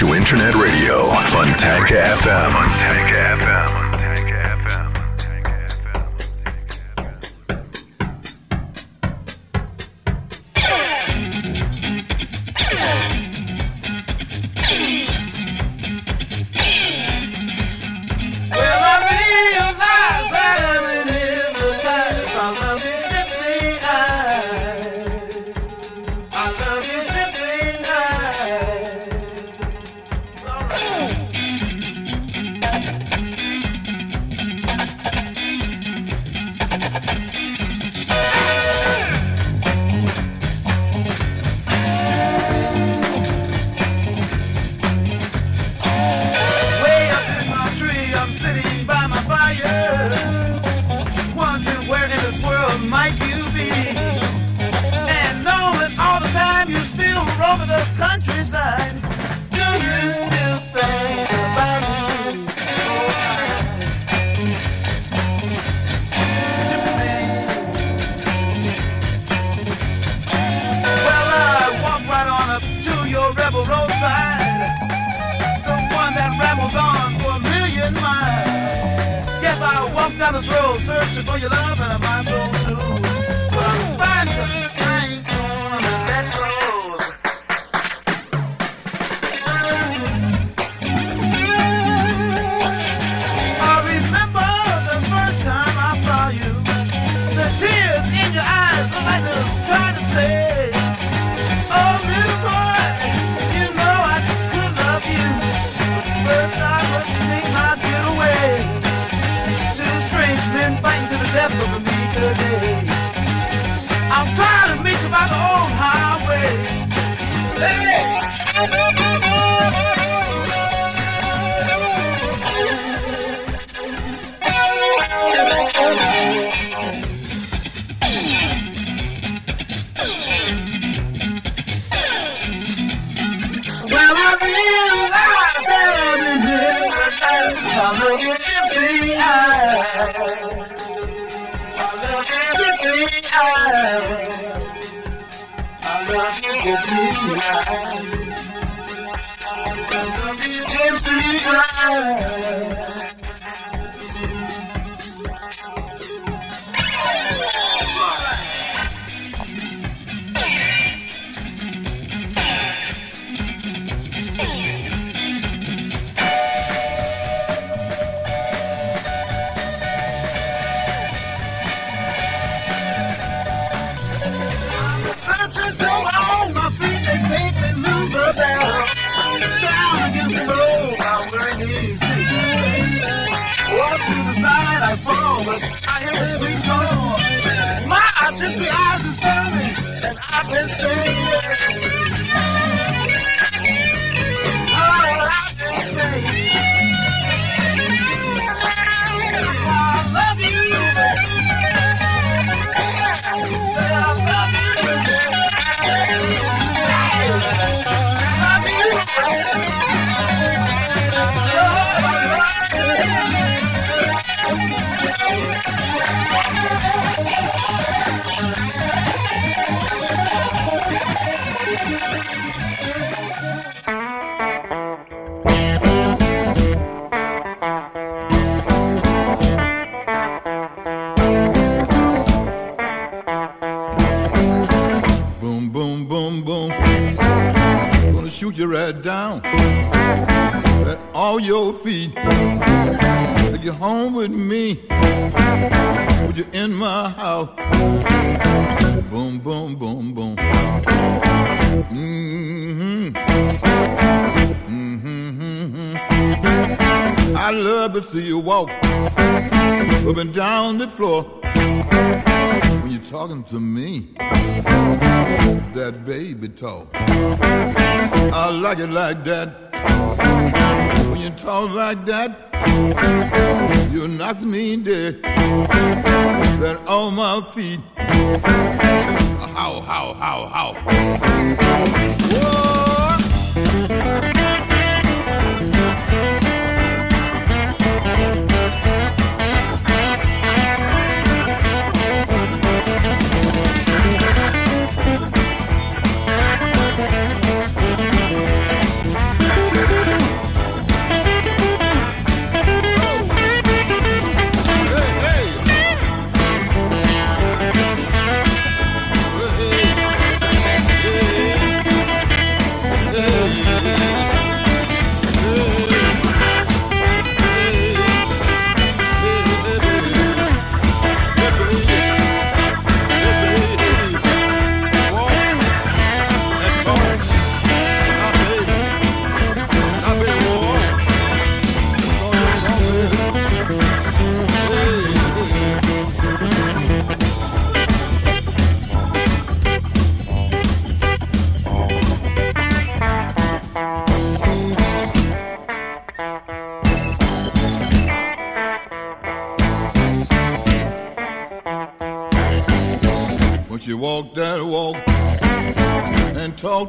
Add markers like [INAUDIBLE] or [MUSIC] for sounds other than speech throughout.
to Internet Radio Fontanka FM Fontanka FM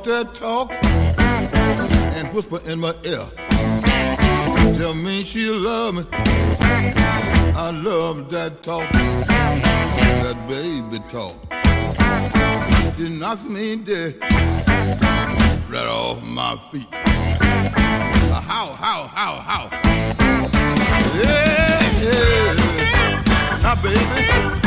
That to talk and whisper in my ear. Tell me she love me. I love that talk, that baby talk. She knocks me dead, right off my feet. How, how, how, how? Yeah, yeah. Now, baby.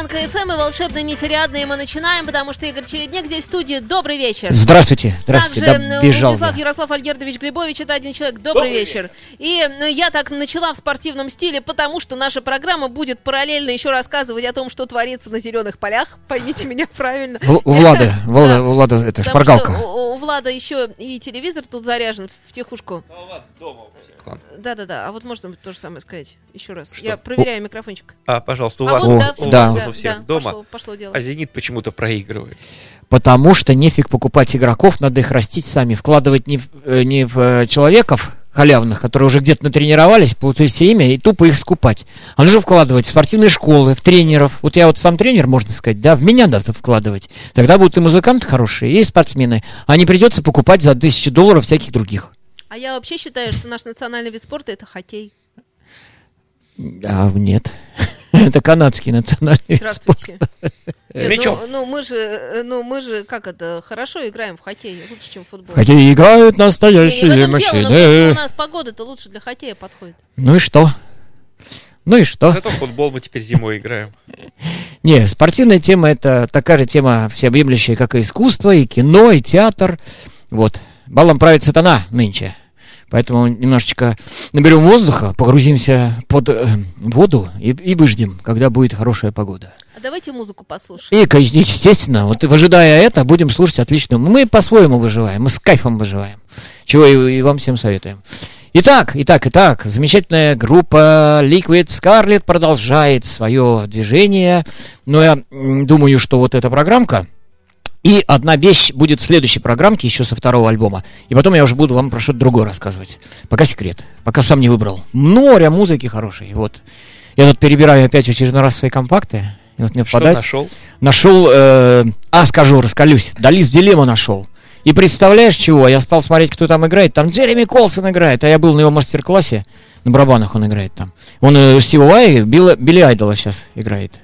Фонтанка ФМ и волшебная нетериадная. И мы начинаем, потому что Игорь Чередник здесь в студии. Добрый вечер. Здравствуйте. Здравствуйте. Также Да, м, бежал. Владислав я. Ярослав Альгердович Глебович, это один человек. Добрый, вечер. И ну, я так начала в спортивном стиле, потому что наша программа будет параллельно еще рассказывать о том, что творится на зеленых полях. Поймите меня правильно. У Влада, Влада, Да. у Влада это Потому шпаргалка. что у, у Влада еще и телевизор тут заряжен в тихушку. Да-да-да, а вот можно то же самое сказать еще раз. Я проверяю микрофончик. А, пожалуйста, у А вас, вот, О, да, у всё, вас да. У всех да, дома, Пошло, пошло дело. а «Зенит» почему-то проигрывает. Потому что нефиг покупать игроков, надо их растить сами. Вкладывать не в, э, не в э, человеков халявных, которые уже где-то натренировались, получили себе имя, и тупо их скупать. А нужно вкладывать в спортивные школы, в тренеров. Вот я вот сам тренер, можно сказать, да, в меня надо вкладывать. Тогда будут и музыканты хорошие, и спортсмены. А не придется покупать за тысячи долларов всяких других. А я вообще считаю, что наш национальный вид спорта это хоккей. А нет. [LAUGHS] Это канадский национальный вид спорта. Здравствуйте. С Нет, мячом. Ну, ну, мы же, э, ну мы же, как это, хорошо играем в хоккей, лучше, чем в футбол. Хоккей играют настоящие мужчины. у нас погода-то лучше для хоккея подходит. Ну и что? Ну и что? Зато в футбол мы теперь зимой играем. [LAUGHS] Не, спортивная тема это такая же тема всеобъемлющая, как и искусство, и кино, и театр. Вот. Балом правит сатана нынче. Поэтому немножечко наберем воздуха, погрузимся под э, воду и, и выждем, когда будет хорошая погода. А давайте музыку послушаем. И, естественно, вот выжидая это, будем слушать отличную. Мы по-своему выживаем, мы с кайфом выживаем. Чего и, и вам всем советуем. Итак, итак, итак, замечательная группа Liquid Scarlet продолжает свое движение. Но я думаю, что вот эта программка и одна вещь будет в следующей программке, еще со второго альбома. И потом я уже буду вам про что-то другое рассказывать. Пока секрет. Пока сам не выбрал. Море музыки хорошей. Вот. Я тут перебираю опять в очередной раз свои компакты. И вот мне Что попадать. нашел? Нашел, э, а скажу, раскалюсь, Далис Дилемма нашел. И представляешь чего? Я стал смотреть, кто там играет. Там Джереми Колсон играет, а я был на его мастер-классе. На барабанах он играет там. Он э, Стива Вай, Билли Айдола сейчас играет.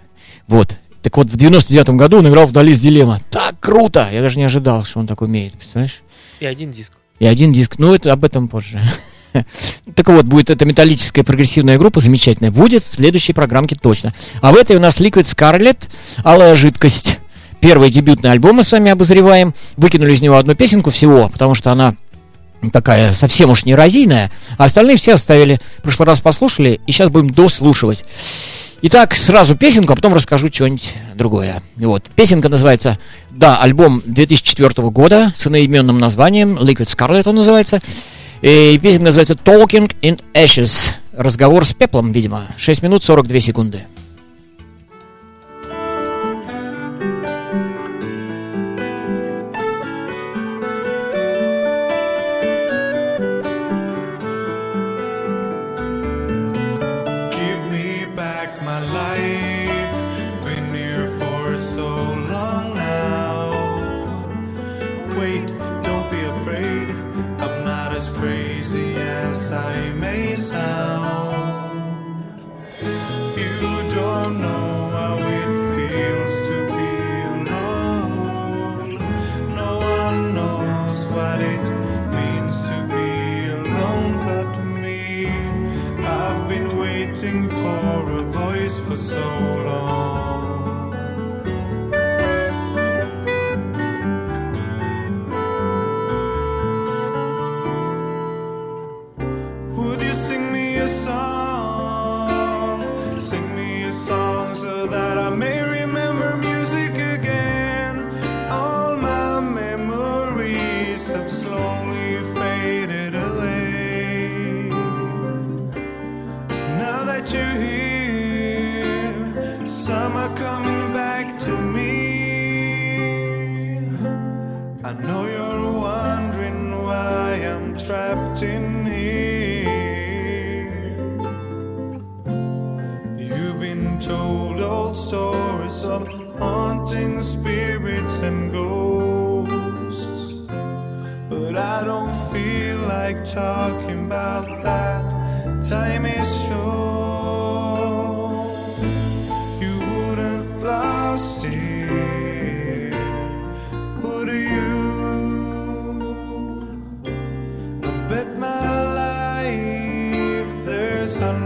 Вот. Так вот, в 99-м году он играл в Далис Дилемма. Так круто! Я даже не ожидал, что он так умеет, представляешь? И один диск. И один диск, ну это об этом позже. [LAUGHS] Так вот, будет эта металлическая прогрессивная группа, замечательная, будет в следующей программке точно. А в этой у нас Liquid Scarlet, Алая жидкость. Первый дебютный альбом мы с вами обозреваем. Выкинули из него одну песенку всего, потому что она такая совсем уж неразийная, а остальные все оставили. В прошлый раз послушали, и сейчас будем дослушивать. Итак, сразу песенку, а потом расскажу что-нибудь другое. Вот. Песенка называется, да, альбом 2004 года с иноименным названием, Liquid Scarlet он называется. И песенка называется Talking in Ashes. Разговор с пеплом, видимо. 6 минут 42 секунды.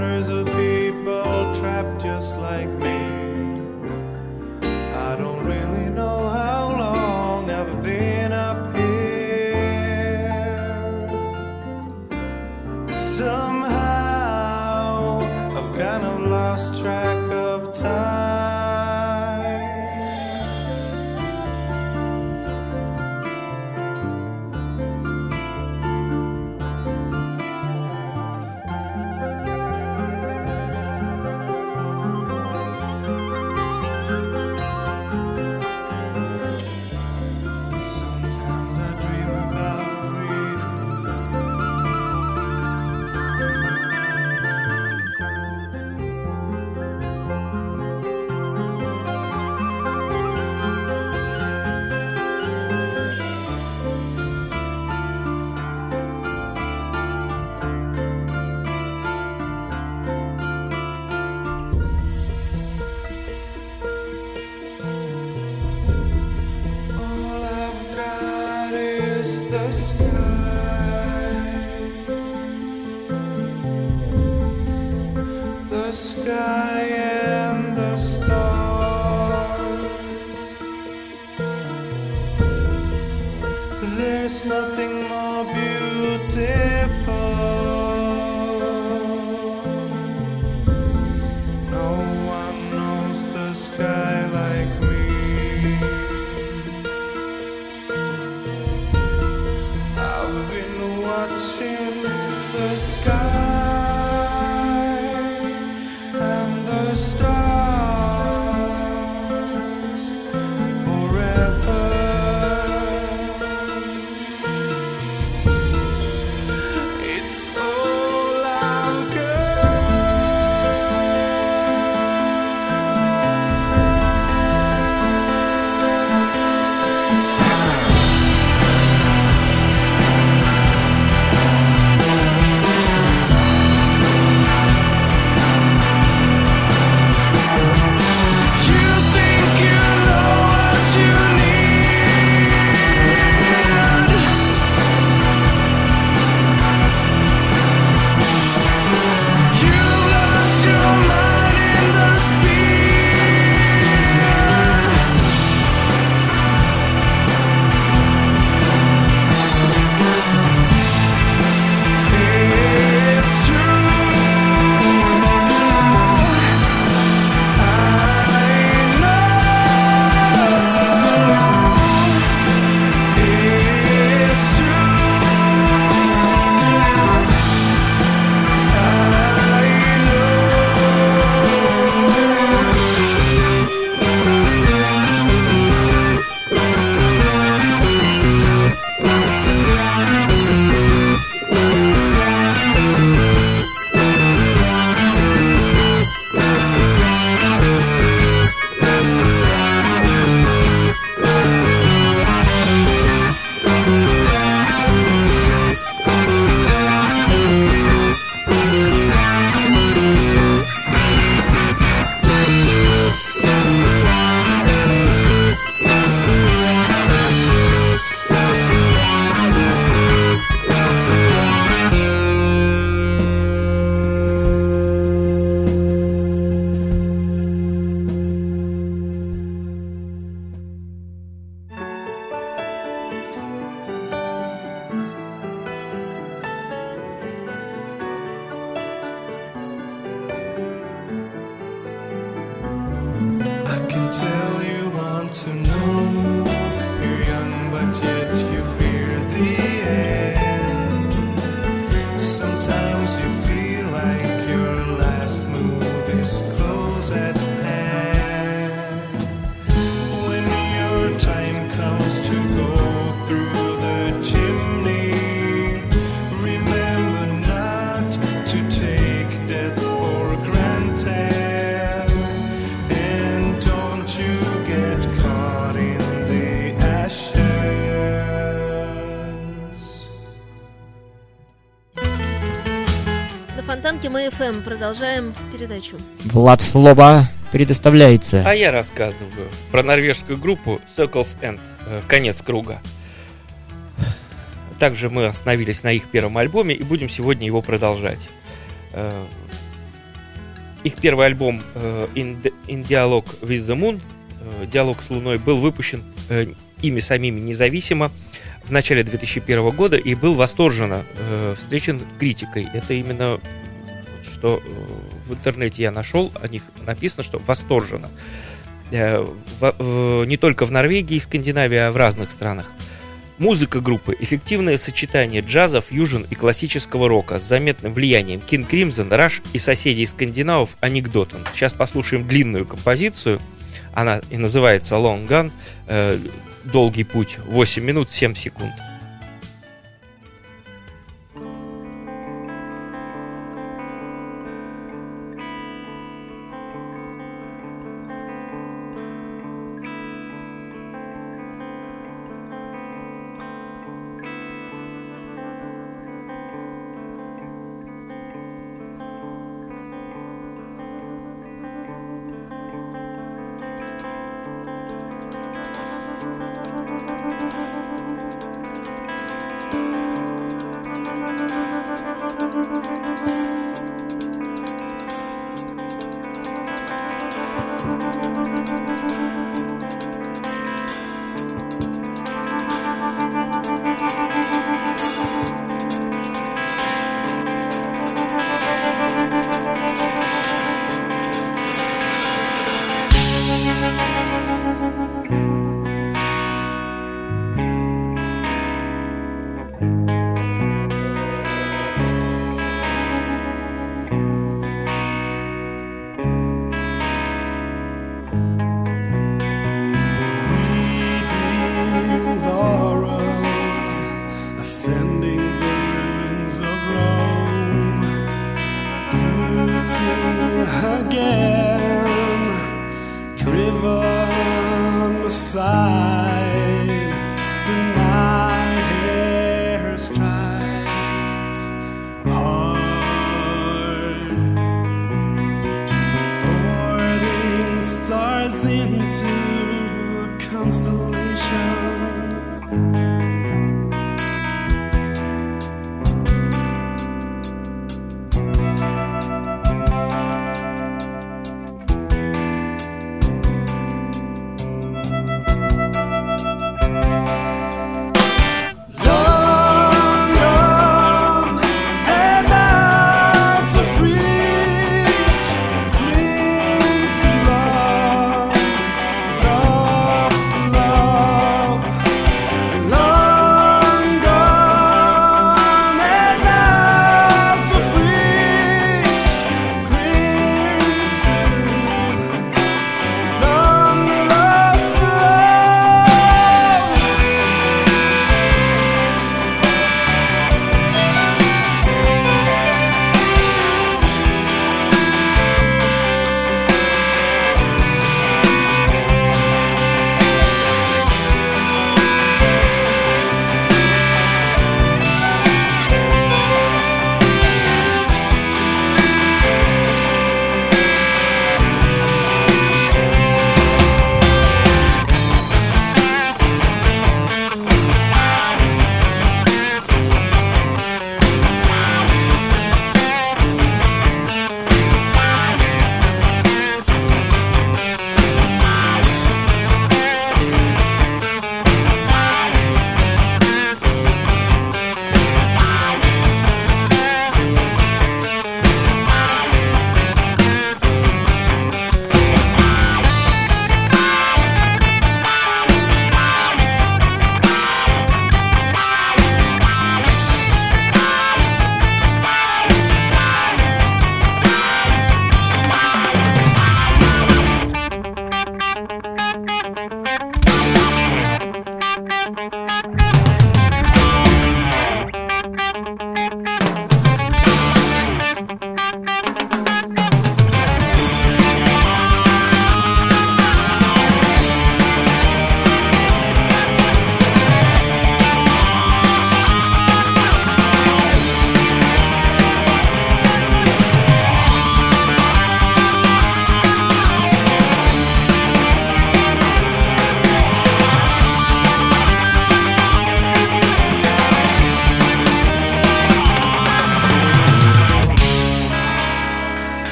Hundreds of people trapped just like me. FM продолжаем передачу. Влад Слово предоставляется. А я рассказываю про норвежскую группу Circles End. э, Конец круга. Также мы остановились на их первом альбоме и будем сегодня его продолжать. Э, Их первый альбом э, In, In Dialogue with the Moon, Диалог с Луной, был выпущен ими самими независимо в начале 2001 года и был восторженно э, встречен критикой. Это именно что э, в интернете я нашел, о них написано, что восторженно. Э, э, не только в Норвегии и Скандинавии, а в разных странах. Музыка группы – эффективное сочетание джаза, фьюжн и классического рока с заметным влиянием King Crimson, Rush и соседей скандинавов Анекдотон. Сейчас послушаем длинную композицию. Она и называется Long Gun. долгий путь. 8 минут 7 секунд.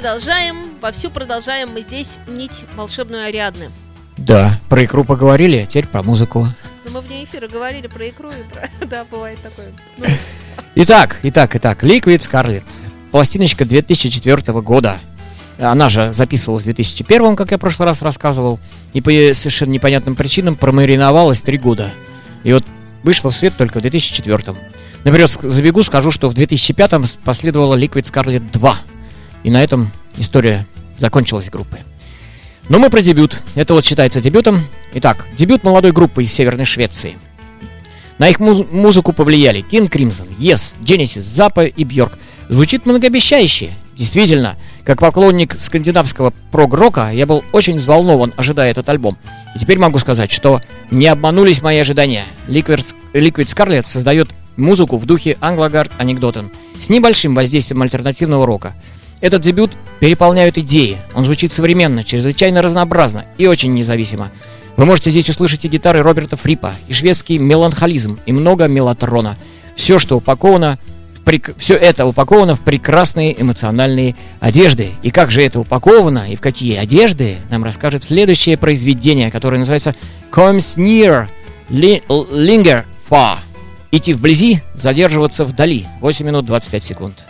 Продолжаем, вовсю продолжаем мы здесь нить волшебную Ариадны. Да, про икру поговорили, теперь про музыку. Ну, мы вне эфира говорили про икру и про... [LAUGHS] Да, бывает такое. Ну, Итак, итак, итак, Liquid Scarlet. Пластиночка 2004 года. Она же записывалась в 2001, как я в прошлый раз рассказывал, и по совершенно непонятным причинам промариновалась три года. И вот вышла в свет только в 2004. Например, забегу, скажу, что в 2005 последовала Liquid Scarlet 2. И на этом история закончилась группы. Но мы про дебют. Это вот считается дебютом. Итак, дебют молодой группы из Северной Швеции. На их муз- музыку повлияли King Crimson, Yes, Genesis, Zappa и Björk. Звучит многообещающе. Действительно, как поклонник скандинавского прог-рока, я был очень взволнован, ожидая этот альбом. И теперь могу сказать, что не обманулись мои ожидания. Liquid, Liquid Scarlet создает музыку в духе Anglogarд Анекдотен с небольшим воздействием альтернативного рока. Этот дебют переполняют идеи. Он звучит современно, чрезвычайно разнообразно и очень независимо. Вы можете здесь услышать и гитары Роберта Фрипа, и шведский меланхолизм, и много мелатрона. Все, что упаковано, все это упаковано в прекрасные эмоциональные одежды. И как же это упаковано, и в какие одежды, нам расскажет следующее произведение, которое называется Comes Near Li- Linger Far. Идти вблизи, задерживаться вдали. 8 минут 25 секунд.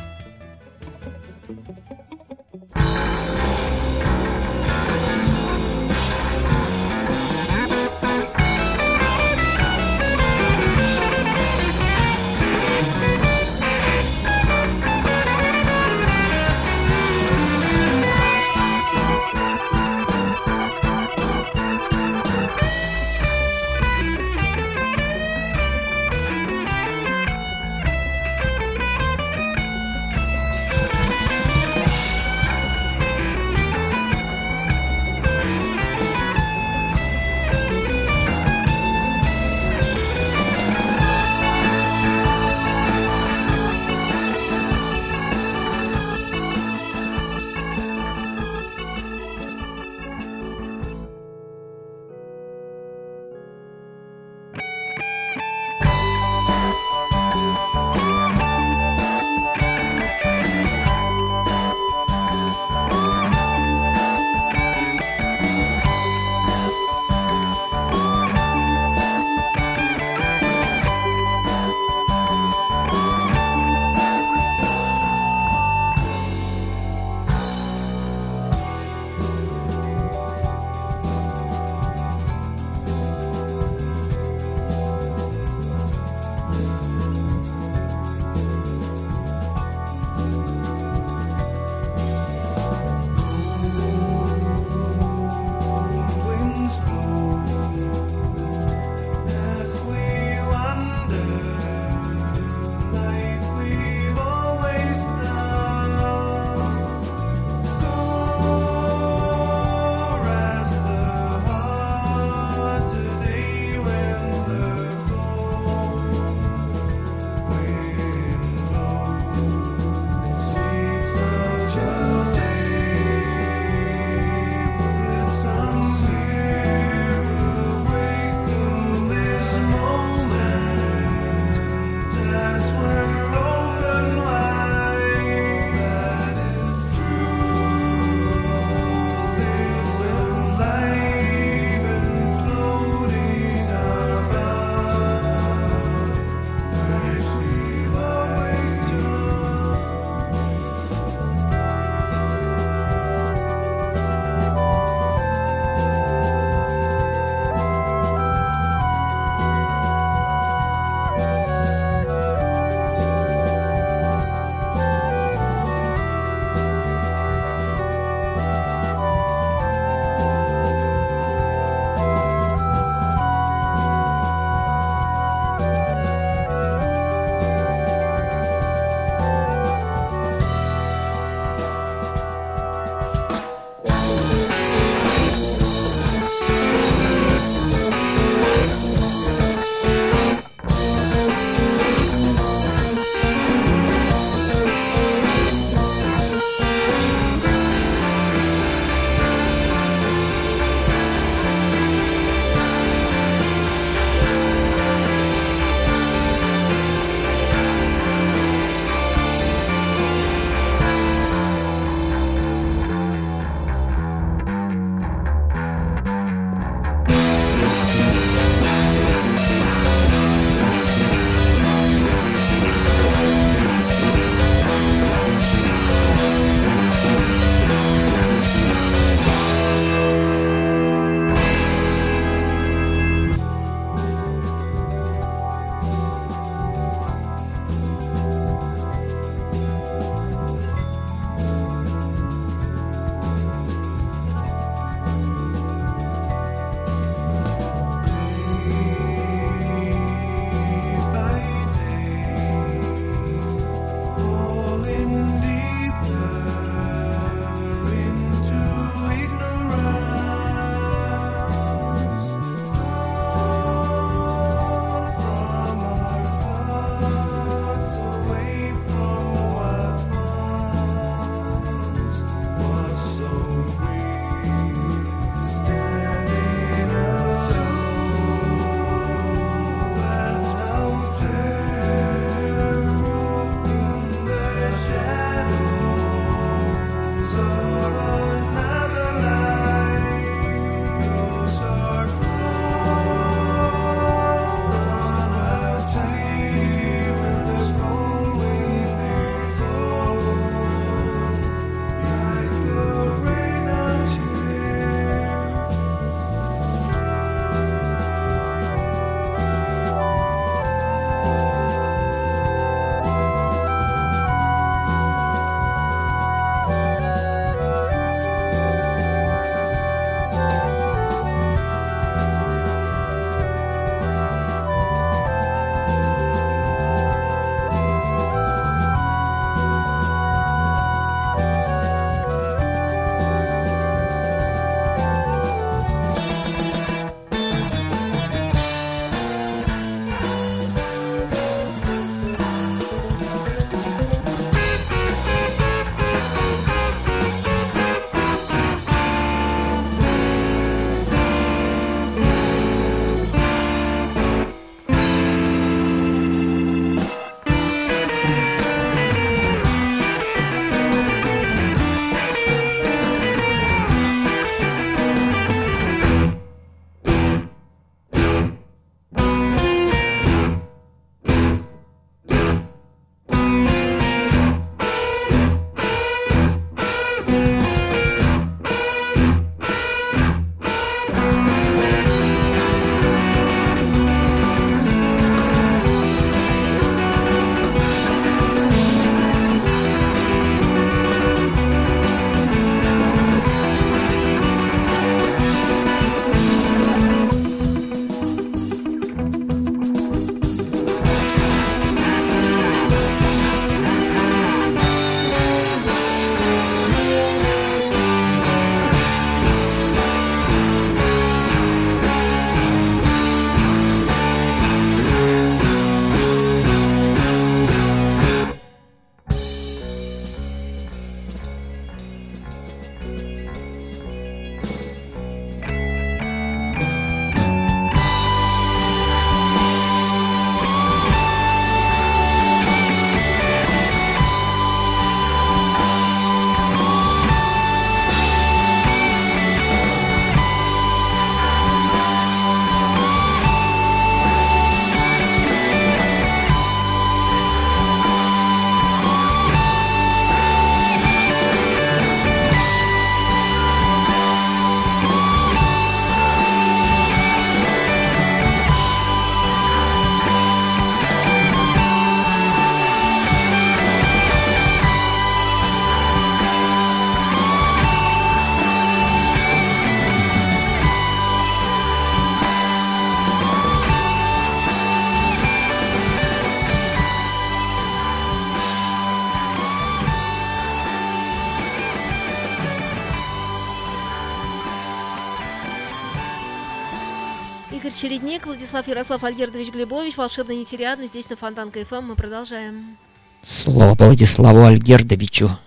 Владислав Ярослав Альгердович Глебович, волшебно нетериадно, здесь на Фонтанка ФМ. Мы продолжаем. Слово Владиславу Альгердовичу.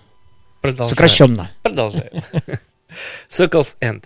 Продолжаем. Сокращенно. Продолжаем. [LAUGHS] Circles End.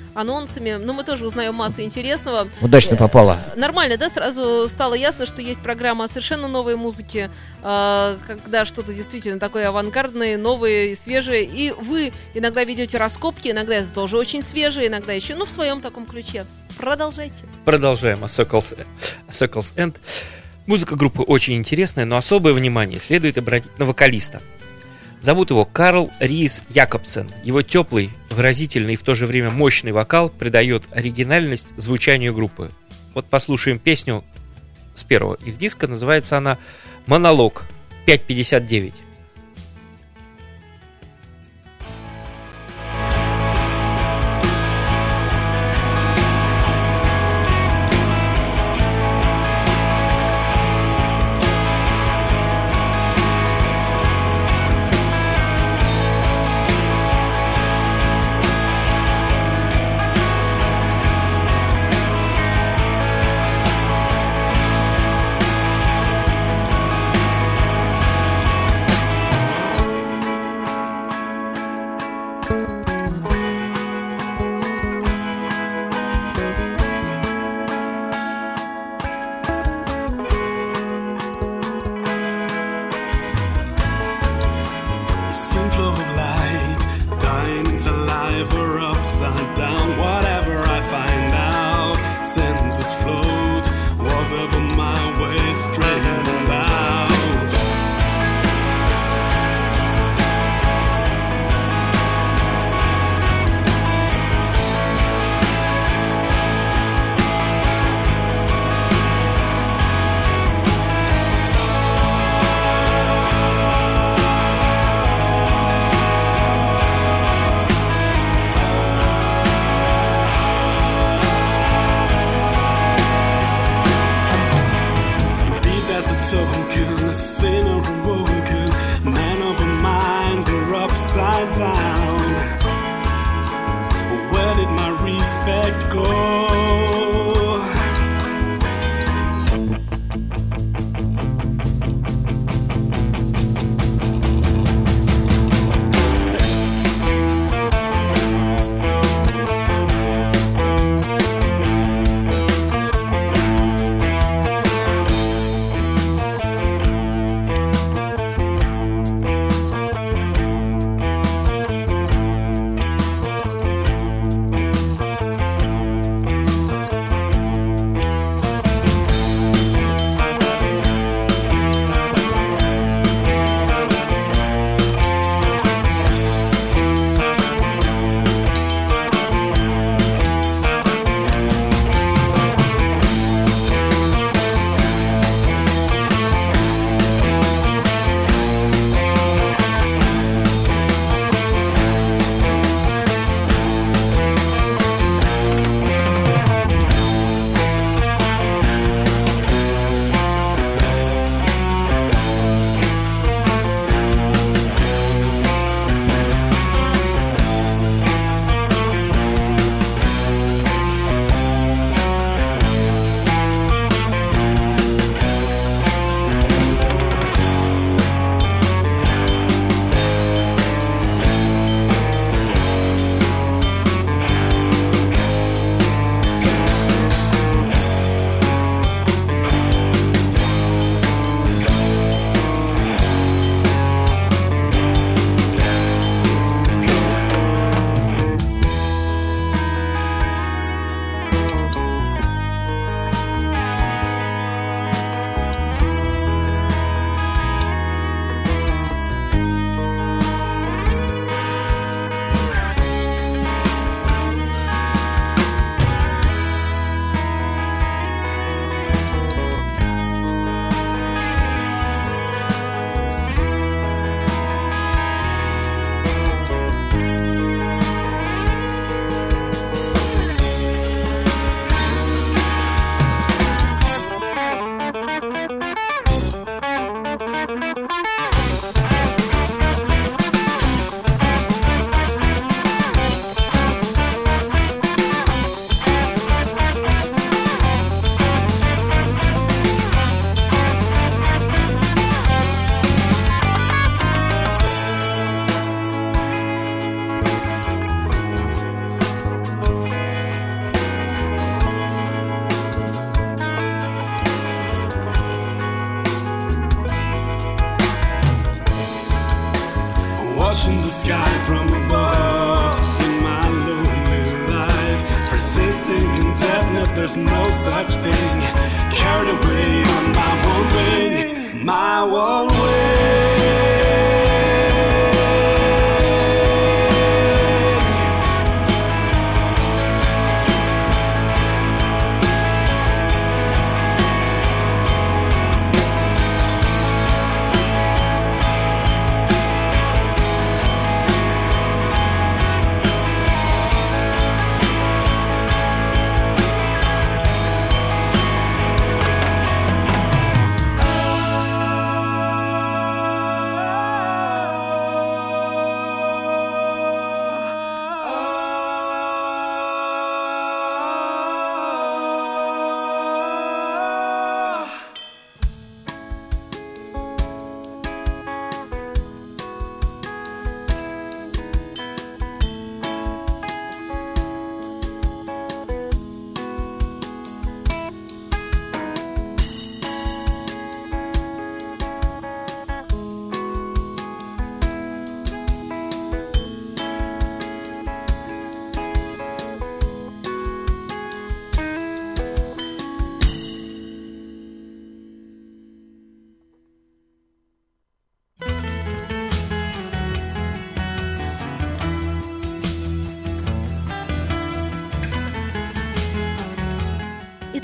анонсами. Но мы тоже узнаем массу интересного. Удачно попала. Нормально, да? Сразу стало ясно, что есть программа совершенно новой музыки, э, когда что-то действительно такое авангардное, новое и свежее. И вы иногда ведете раскопки, иногда это тоже очень свежее, иногда еще, ну, в своем таком ключе. Продолжайте. Продолжаем о Circles, о Circles End. Музыка группы очень интересная, но особое внимание следует обратить на вокалиста. Зовут его Карл Рис Якобсен. Его теплый, выразительный и в то же время мощный вокал придает оригинальность звучанию группы. Вот послушаем песню с первого их диска, называется она «Монолог 559». Go?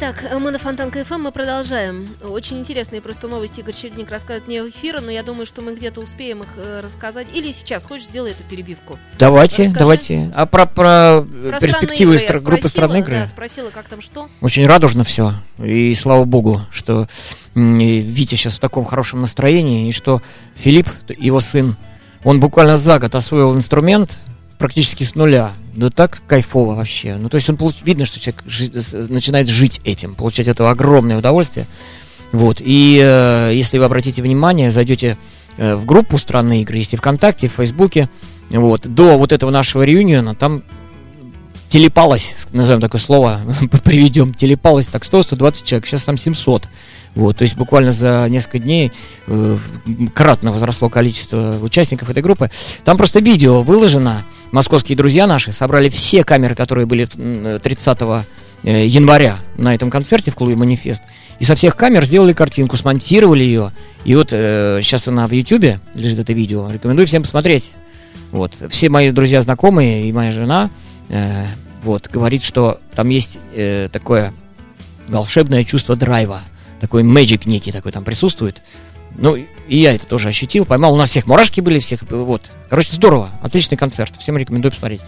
Итак, мы на Фонтан КФМ, мы продолжаем. Очень интересные просто новости Игорь Чередник рассказывает мне эфира, но я думаю, что мы где-то успеем их э, рассказать. Или сейчас, хочешь, сделай эту перебивку. Давайте, Расскажи. давайте. А про, про Про перспективы игры стра- группы странной игры? Да, спросила, как там что. Очень радужно все. И слава богу, что Витя сейчас в таком хорошем настроении, и что Филипп, его сын, он буквально за год освоил инструмент практически с нуля. Ну так кайфово вообще. Ну то есть он получ- видно, что человек жи- начинает жить этим, получать этого огромное удовольствие. Вот. И э, если вы обратите внимание, зайдете э, в группу странные игры, есть и ВКонтакте, в Фейсбуке, вот, до вот этого нашего реюниона там телепалось, назовем такое слово, [LAUGHS] приведем, телепалось так 100-120 человек, сейчас там 700. Вот, то есть буквально за несколько дней э, кратно возросло количество участников этой группы. Там просто видео выложено. Московские друзья наши собрали все камеры, которые были м, 30 э, января на этом концерте в клубе «Манифест». И со всех камер сделали картинку, смонтировали ее. И вот э, сейчас она в Ютубе лежит это видео. Рекомендую всем посмотреть. Вот. Все мои друзья, знакомые и моя жена э, вот, говорит, что там есть э, такое волшебное чувство драйва. Такой мэджик некий такой там присутствует. Ну, и я это тоже ощутил, поймал. У нас всех мурашки были, всех, вот. Короче, здорово, отличный концерт, всем рекомендую посмотреть.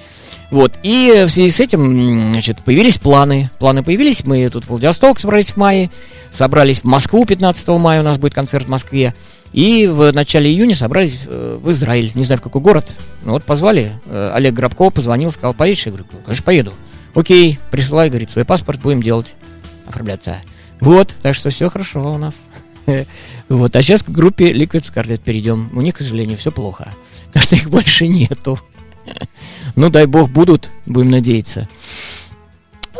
Вот, и в связи с этим, значит, появились планы. Планы появились, мы тут в Владивосток собрались в мае, собрались в Москву 15 мая, у нас будет концерт в Москве. И в начале июня собрались э, в Израиль, не знаю в какой город. Ну вот позвали, э, Олег Грабков позвонил, сказал, поедешь? Я говорю, «Ну, конечно, поеду. Окей, присылай, говорит, свой паспорт, будем делать, оформляться. Вот, так что все хорошо у нас. [LAUGHS] Вот, а сейчас к группе Liquid Scarlet перейдем. У них, к сожалению, все плохо. [LAUGHS] Потому что их больше нету. [LAUGHS] Ну, дай бог, будут, будем надеяться.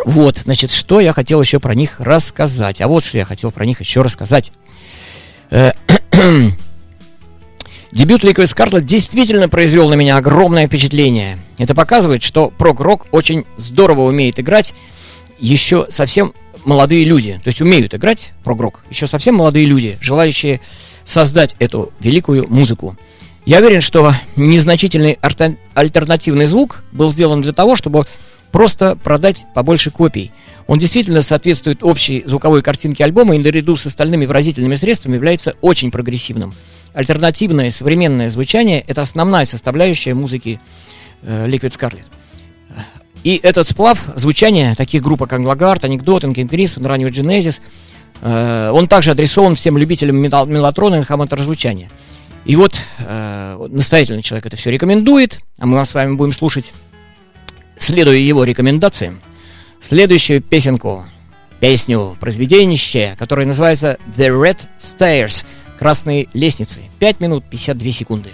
Вот, значит, что я хотел еще про них рассказать. А вот что я хотел про них еще рассказать. Э, [CLEARS THROAT] Дебют Liquid Scarlet действительно произвел на меня огромное впечатление. Это показывает, что прог-рок очень здорово умеет играть еще совсем молодые люди. То есть умеют играть прог-рок. Еще совсем молодые люди, желающие создать эту великую музыку. Я уверен, что незначительный альтернативный звук был сделан для того, чтобы просто продать побольше копий. Он действительно соответствует общей звуковой картинке альбома и наряду с остальными выразительными средствами является очень прогрессивным. Альтернативное современное звучание – это основная составляющая музыки э, Liquid Scarlet. И этот сплав звучания таких групп, как Лагард, Анекдот, Crimson, раннего Genesis, э, он также адресован всем любителям метал- мелатрона и хаммонторозвучания. И вот э, вот настоятельный человек это все рекомендует, а мы с вами будем слушать, следуя его рекомендациям, следующую песенку, песню, произведение, которое называется The Red Stairs, красные лестницы. 5 минут 52 секунды.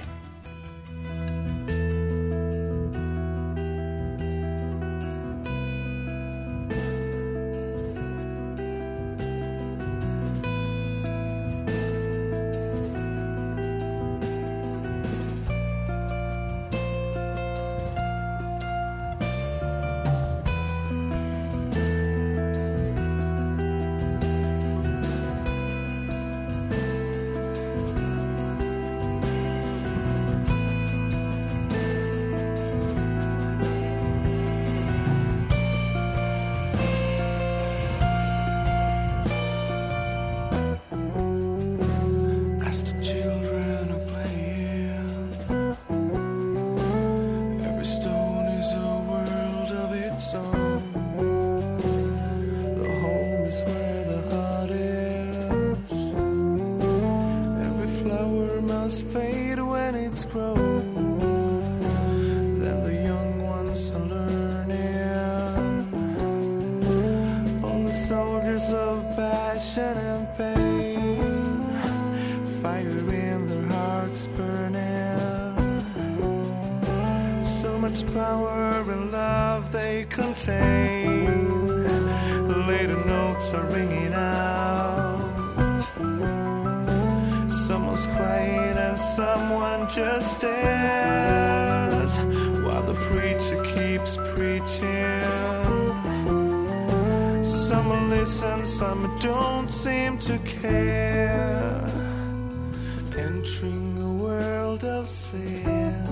Entering a world of sin,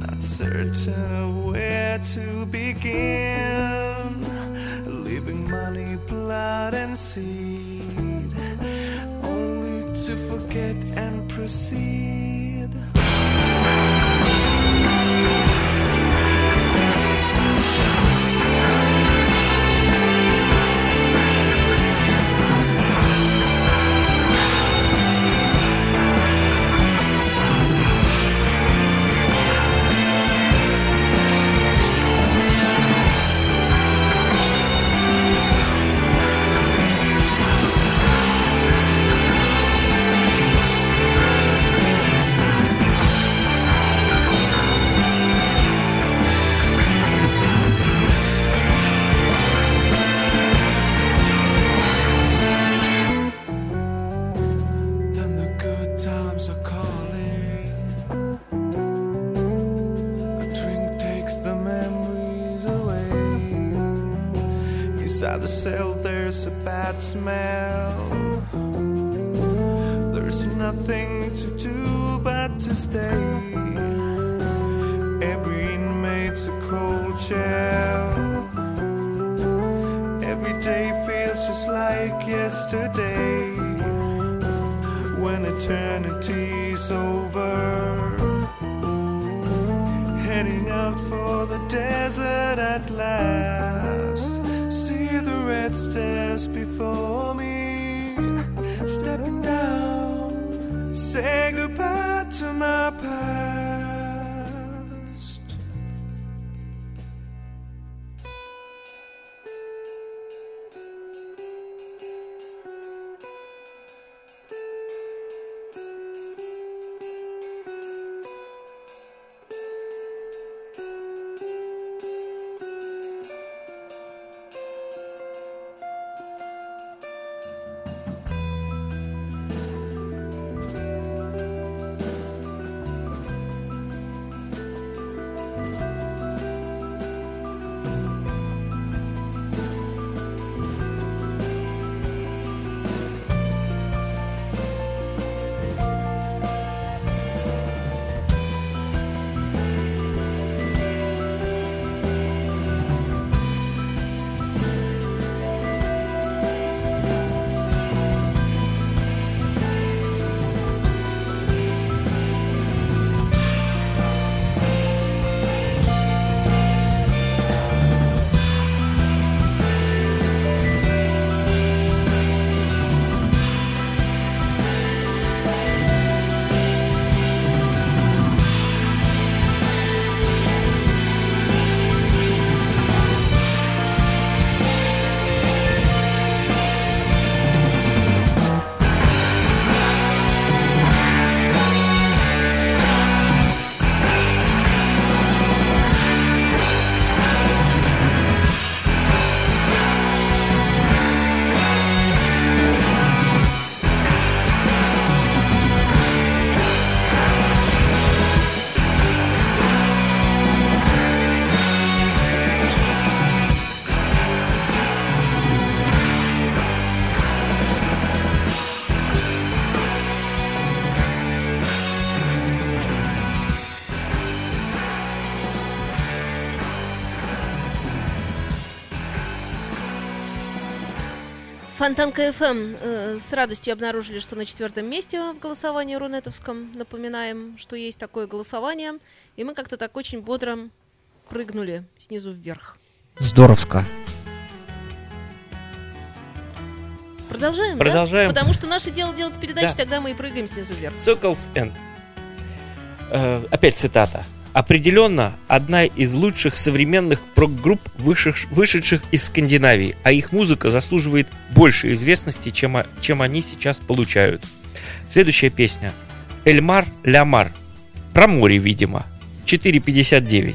not certain of where to begin. Leaving money, blood, and seed, only to forget and proceed. Фонтанка ФМ э, с радостью обнаружили, что на четвертом месте в голосовании Рунетовском. Напоминаем, что есть такое голосование. И мы как-то так очень бодро прыгнули снизу вверх. Здоровско. Продолжаем, да? Продолжаем. Потому что наше дело делать передачи, Да. тогда мы и прыгаем снизу вверх. Circles End. Э, опять цитата. Определенно, одна из лучших современных прок-групп, вышедш- вышедших из Скандинавии, а их музыка заслуживает больше известности, чем, чем они сейчас получают. Следующая песня. Эльмар Лямар. Про море, видимо. 4.59.